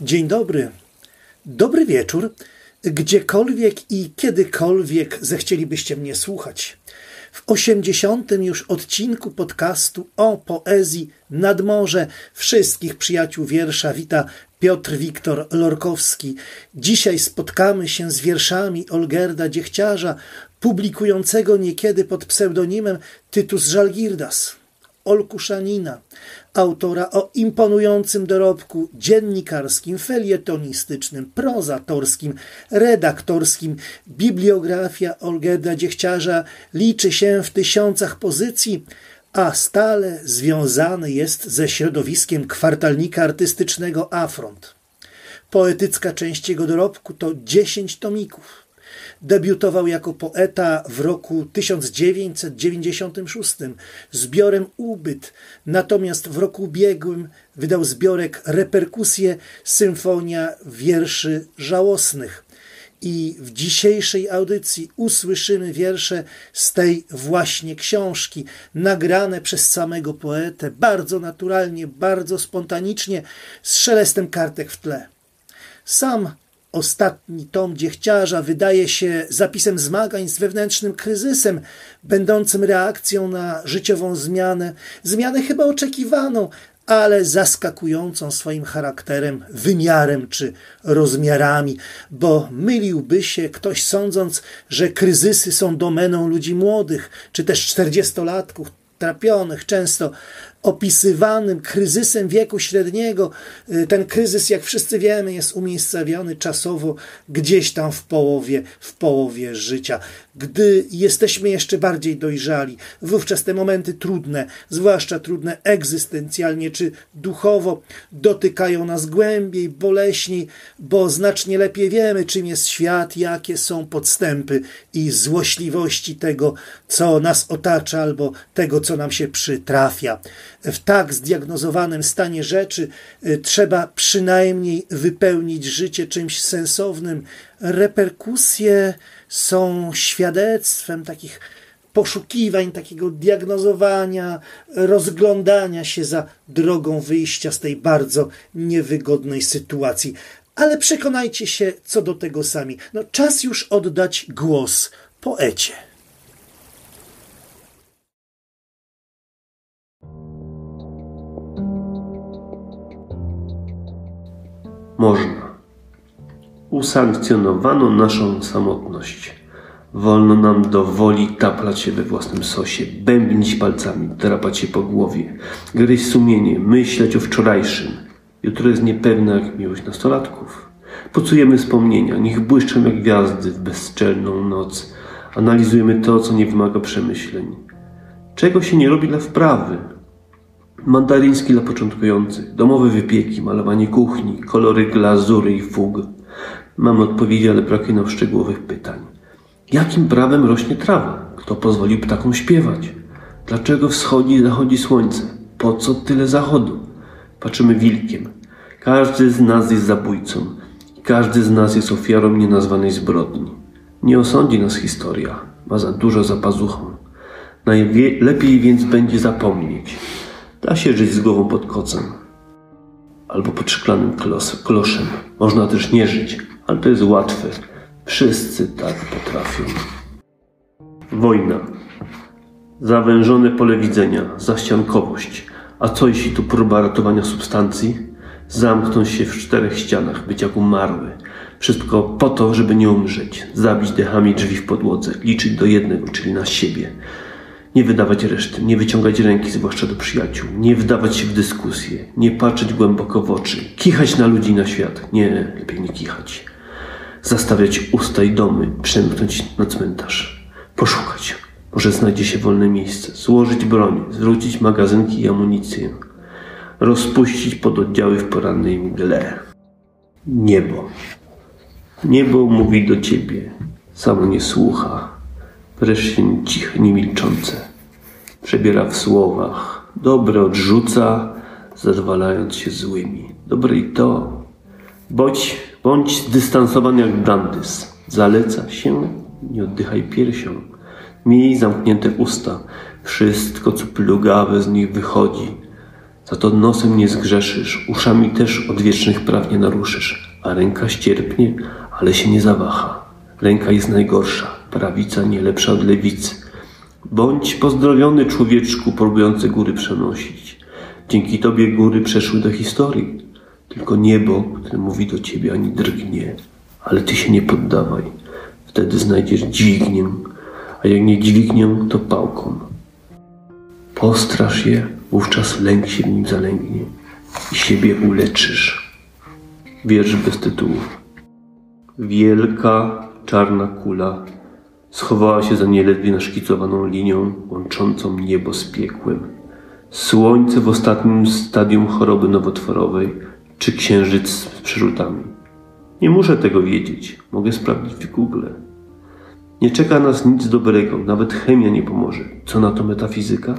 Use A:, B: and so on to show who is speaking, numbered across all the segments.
A: Dzień dobry. Dobry wieczór. Gdziekolwiek i kiedykolwiek zechcielibyście mnie słuchać. W osiemdziesiątym już odcinku podcastu o poezji nad morze wszystkich przyjaciół wiersza wita Piotr Wiktor Lorkowski. Dzisiaj spotkamy się z wierszami Olgerda Dziechciarza, publikującego niekiedy pod pseudonimem Tytus Żalgirdas. Olkuszanina, autora o imponującym dorobku dziennikarskim, felietonistycznym, prozatorskim, redaktorskim. Bibliografia Olgeda Dziechciarza liczy się w tysiącach pozycji, a stale związany jest ze środowiskiem kwartalnika artystycznego Afront. Poetycka część jego dorobku to dziesięć tomików. Debiutował jako poeta w roku 1996 zbiorem Ubyt, natomiast w roku ubiegłym wydał zbiorek Reperkusje Symfonia Wierszy Żałosnych. I w dzisiejszej audycji usłyszymy wiersze z tej właśnie książki, nagrane przez samego poetę, bardzo naturalnie, bardzo spontanicznie, z szelestem kartek w tle. Sam Ostatni tom dziechciarza wydaje się zapisem zmagań z wewnętrznym kryzysem, będącym reakcją na życiową zmianę, zmianę chyba oczekiwaną, ale zaskakującą swoim charakterem, wymiarem czy rozmiarami, bo myliłby się ktoś sądząc, że kryzysy są domeną ludzi młodych, czy też czterdziestolatków, trapionych, często opisywanym kryzysem wieku średniego. Y, ten kryzys, jak wszyscy wiemy, jest umiejscowiony czasowo gdzieś tam w połowie, w połowie życia. Gdy jesteśmy jeszcze bardziej dojrzali, wówczas te momenty trudne, zwłaszcza trudne egzystencjalnie czy duchowo, dotykają nas głębiej, boleśniej, bo znacznie lepiej wiemy, czym jest świat, jakie są podstępy i złośliwości tego, co nas otacza albo tego, co nam się przytrafia w tak zdiagnozowanym stanie rzeczy y, trzeba przynajmniej wypełnić życie czymś sensownym. Reperkusje są świadectwem takich poszukiwań, takiego diagnozowania, rozglądania się za drogą wyjścia z tej bardzo niewygodnej sytuacji. Ale przekonajcie się co do tego sami. No, czas już oddać głos poecie.
B: Można. Usankcjonowano naszą samotność. Wolno nam do woli taplać się we własnym sosie, bębnić palcami, drapać się po głowie, gryźć sumienie, myśleć o wczorajszym. Jutro jest niepewne jak miłość nastolatków. Pocujemy wspomnienia, niech błyszczą jak gwiazdy w bezczelną noc. Analizujemy to, co nie wymaga przemyśleń. Czego się nie robi dla wprawy, Mandaryński dla początkujących, domowe wypieki, malowanie kuchni, kolory glazury i fug. Mamy odpowiedzi, ale brakuje nam szczegółowych pytań. Jakim prawem rośnie trawa? Kto pozwolił ptakom śpiewać? Dlaczego wschodzi i zachodzi słońce? Po co tyle zachodu? Patrzymy wilkiem. Każdy z nas jest zabójcą. Każdy z nas jest ofiarą nienazwanej zbrodni. Nie osądzi nas historia. Ma za dużo za pazuchą. Najlepiej więc będzie zapomnieć Da się żyć z głową pod kocem albo pod szklanym kloszem. Można też nie żyć, ale to jest łatwe. Wszyscy tak potrafią. Wojna. Zawężone pole widzenia, zaściankowość. A co jeśli tu próba ratowania substancji? Zamknąć się w czterech ścianach, być jak umarły. Wszystko po to, żeby nie umrzeć. Zabić dechami drzwi w podłodze, liczyć do jednego, czyli na siebie. Nie wydawać reszty, nie wyciągać ręki, zwłaszcza do przyjaciół, nie wdawać się w dyskusje, nie patrzeć głęboko w oczy, kichać na ludzi na świat. Nie, lepiej nie kichać. Zastawiać usta i domy, przemknąć na cmentarz. Poszukać. Może znajdzie się wolne miejsce. Złożyć broń, zwrócić magazynki i amunicję. Rozpuścić pododdziały w porannej mgle. Niebo. Niebo mówi do ciebie. Samo nie słucha wreszcie ciche, niemilczące. Przebiera w słowach, dobre odrzuca, zadowalając się złymi. Dobre i to. Bądź, bądź zdystansowany jak Dandys. Zaleca się, nie oddychaj piersią. Miej zamknięte usta. Wszystko, co plugawe z nich wychodzi. Za to nosem nie zgrzeszysz, uszami też odwiecznych praw nie naruszysz, a ręka ścierpnie, ale się nie zawaha. Ręka jest najgorsza, prawica nie lepsza od lewicy. Bądź pozdrowiony człowieczku, próbujący góry przenosić. Dzięki tobie góry przeszły do historii. Tylko niebo, które mówi do ciebie, ani drgnie. Ale ty się nie poddawaj. Wtedy znajdziesz dźwignię, a jak nie dźwignię, to pałką. Postrasz je, wówczas lęk się w nim zalęgnie i siebie uleczysz. Wiersz bez tytułów. Wielka, czarna kula schowała się za nieledwie naszkicowaną linią łączącą niebo z piekłem. Słońce w ostatnim stadium choroby nowotworowej, czy księżyc z przerzutami. Nie muszę tego wiedzieć, mogę sprawdzić w Google. Nie czeka nas nic dobrego, nawet chemia nie pomoże. Co na to metafizyka?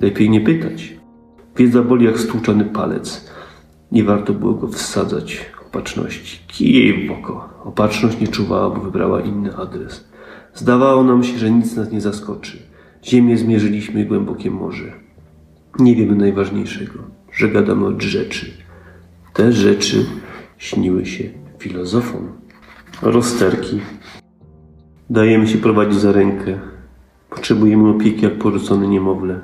B: Lepiej nie pytać. Wiedza boli jak stłuczony palec. Nie warto było go wsadzać opatrzności. Kijej w oko. Opatrzność nie czuwała, bo wybrała inny adres. Zdawało nam się, że nic nas nie zaskoczy. Ziemię zmierzyliśmy głębokie morze. Nie wiemy najważniejszego, że gadamy od rzeczy. Te rzeczy śniły się filozofom. Rozterki. Dajemy się prowadzić za rękę. Potrzebujemy opieki jak porzucone niemowlę.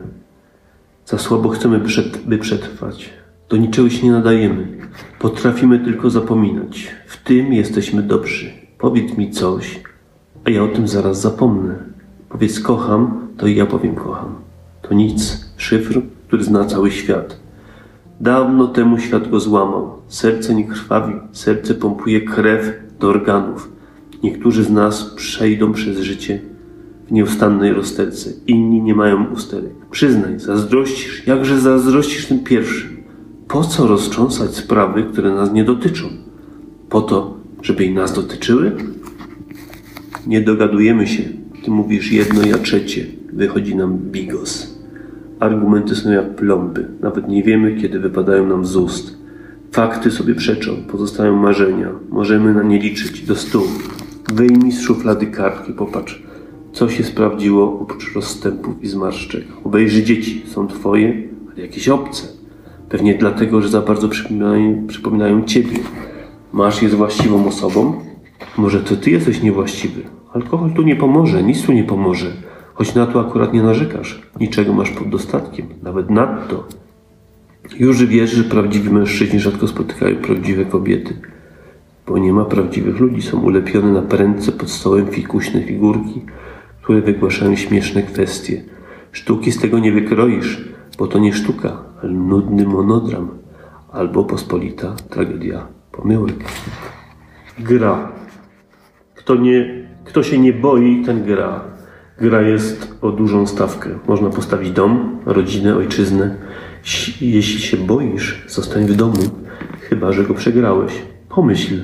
B: Za słabo chcemy, by przetrwać. Do niczego się nie nadajemy. Potrafimy tylko zapominać. W tym jesteśmy dobrzy. Powiedz mi coś, a ja o tym zaraz zapomnę. Powiedz kocham, to i ja powiem kocham. To nic. Szyfr, który zna cały świat. Dawno temu świat go złamał. Serce nie krwawi, serce pompuje krew do organów. Niektórzy z nas przejdą przez życie w nieustannej rozterce. Inni nie mają usterek. Przyznaj, zazdrościsz, jakże zazdrościsz tym pierwszym. Po co roztrząsać sprawy, które nas nie dotyczą? Po to, żeby i nas dotyczyły? Nie dogadujemy się. Ty mówisz jedno, ja trzecie. Wychodzi nam bigos. Argumenty są jak plomby. Nawet nie wiemy, kiedy wypadają nam z ust. Fakty sobie przeczą, pozostają marzenia. Możemy na nie liczyć. Do stół. Wyjmij z szuflady kartki, popatrz. Co się sprawdziło oprócz rozstępów i zmarszczek? Obejrzy dzieci. Są twoje, ale jakieś obce. Pewnie dlatego, że za bardzo przypominają, przypominają ciebie. Masz je z właściwą osobą? Może to ty jesteś niewłaściwy. Alkohol tu nie pomoże, nic tu nie pomoże. Choć na to akurat nie narzekasz. Niczego masz pod dostatkiem, nawet nadto. Już wiesz, że prawdziwi mężczyźni rzadko spotykają prawdziwe kobiety. Bo nie ma prawdziwych ludzi. Są ulepione na prędce pod stołem fikuśne figurki, które wygłaszają śmieszne kwestie. Sztuki z tego nie wykroisz, bo to nie sztuka, ale nudny monodram albo pospolita tragedia pomyłek. Gra. Kto, nie, kto się nie boi, ten gra. Gra jest o dużą stawkę. Można postawić dom, rodzinę, ojczyznę. Jeśli się boisz, zostań w domu, chyba że go przegrałeś. Pomyśl,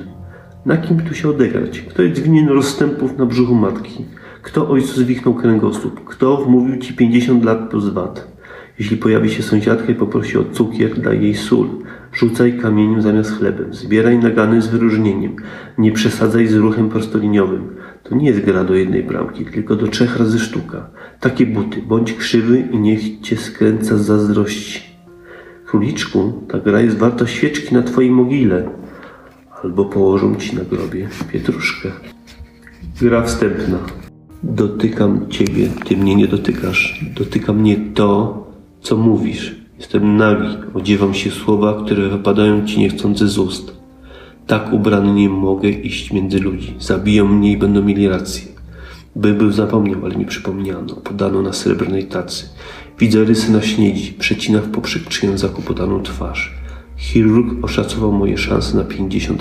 B: na kim tu się odegrać? Kto jest winien rozstępów na brzuchu matki? Kto ojcu zwichnął kręgosłup? Kto wmówił ci 50 lat plus wat? Jeśli pojawi się sąsiadka i poprosi o cukier, daj jej sól. Rzucaj kamieniem zamiast chlebem. Zbieraj nagany z wyróżnieniem. Nie przesadzaj z ruchem prostoliniowym. To nie jest gra do jednej bramki, tylko do trzech razy sztuka. Takie buty. Bądź krzywy i niech cię skręca z zazdrości. Króliczku, ta gra jest warta świeczki na twojej mogile. Albo położą ci na grobie pietruszkę. Gra wstępna. Dotykam ciebie, ty mnie nie dotykasz. Dotyka mnie to, co mówisz. Jestem nagi, odziewam się słowa, które wypadają ci niechcący z ust. Tak ubrany nie mogę iść między ludzi. Zabiją mnie i będą mieli rację. By był zapomniał, ale mi przypomniano. Podano na srebrnej tacy. Widzę rysy na śniedzi. Przecina w poprzek języku podaną twarz. Chirurg oszacował moje szanse na 50%.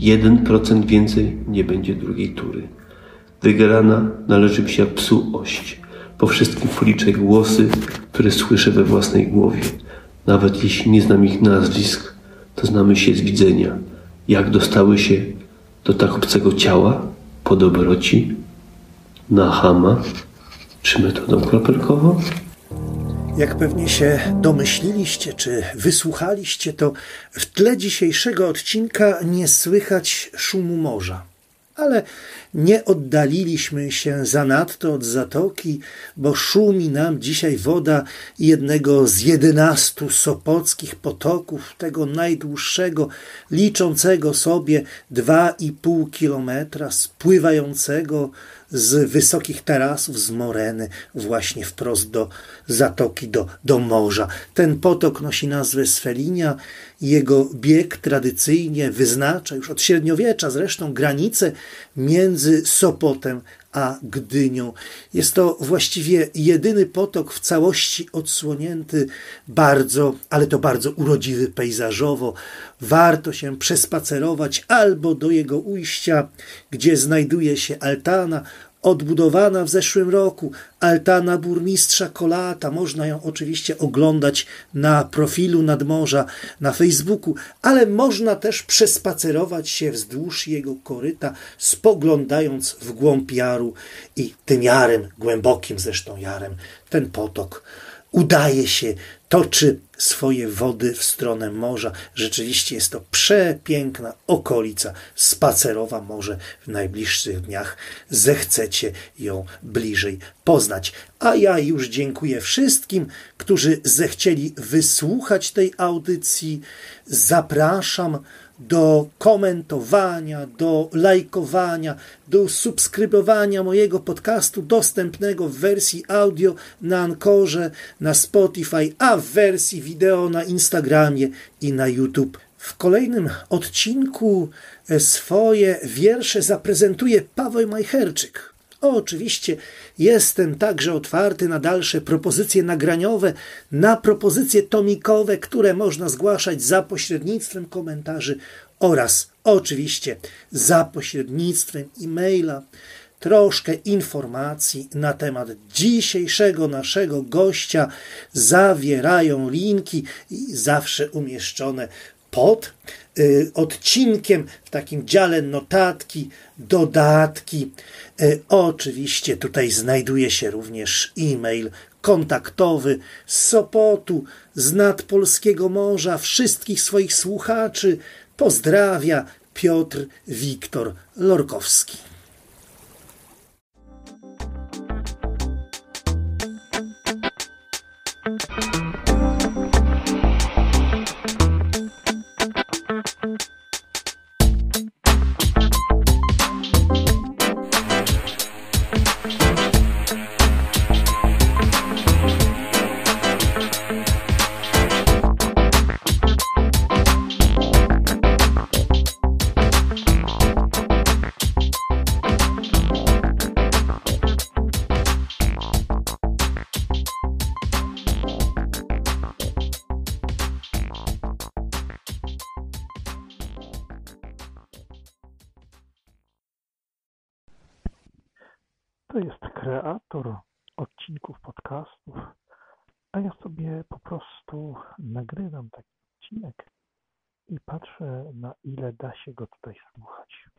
B: 1% więcej nie będzie drugiej tury. Wygrana należy mi się psu ość. Po wszystkim policzę głosy, które słyszę we własnej głowie. Nawet jeśli nie znam ich nazwisk, to znamy się z widzenia. Jak dostały się do tak obcego ciała? Po dobroci? Na hama? Czy metodą kropelkową?
A: Jak pewnie się domyśliliście, czy wysłuchaliście, to w tle dzisiejszego odcinka nie słychać szumu morza. Ale Nie oddaliliśmy się zanadto od zatoki, bo szumi nam dzisiaj woda jednego z jedenastu sopockich potoków, tego najdłuższego, liczącego sobie dwa i pół kilometra, spływającego z wysokich tarasów, z moreny, właśnie wprost do zatoki, do, do morza. Ten potok nosi nazwę Sfelinia. Jego bieg tradycyjnie wyznacza już od średniowiecza zresztą granicę między Sopotem a Gdynią. Jest to właściwie jedyny potok w całości odsłonięty, bardzo, ale to bardzo urodziwy pejzażowo. Warto się przespacerować albo do jego ujścia, gdzie znajduje się altana, odbudowana w zeszłym roku, altana burmistrza Kolata. Można ją oczywiście oglądać na profilu Nadmorza na Facebooku, ale można też przespacerować się wzdłuż jego koryta, spoglądając w głąb jaru i tym jarem, głębokim zresztą jarem, ten potok udaje się, toczy swoje wody w stronę morza. Rzeczywiście jest to przepiękna okolica spacerowa. Może w najbliższych dniach zechcecie ją bliżej poznać. A ja już dziękuję wszystkim, którzy zechcieli wysłuchać tej audycji. Zapraszam do komentowania, do lajkowania, do subskrybowania mojego podcastu dostępnego w wersji audio na Ankorze, na Spotify, a w wersji wideo na Instagramie i na YouTube. W kolejnym odcinku swoje wiersze zaprezentuje Paweł Majcherczyk. Oczywiście jestem także otwarty na dalsze propozycje nagraniowe, na propozycje tomikowe, które można zgłaszać za pośrednictwem komentarzy oraz oczywiście za pośrednictwem e-maila. Troszkę informacji na temat dzisiejszego naszego gościa zawierają linki zawsze umieszczone pod y, odcinkiem w takim dziale notatki, dodatki. Y, oczywiście tutaj znajduje się również e-mail kontaktowy z Sopotu, z nadpolskiego morza, wszystkich swoich słuchaczy. Pozdrawia Piotr Wiktor Lorkowski.
C: To jest kreator odcinków podcastów, a ja sobie po prostu nagrywam taki odcinek i patrzę, na ile da się go tutaj słuchać.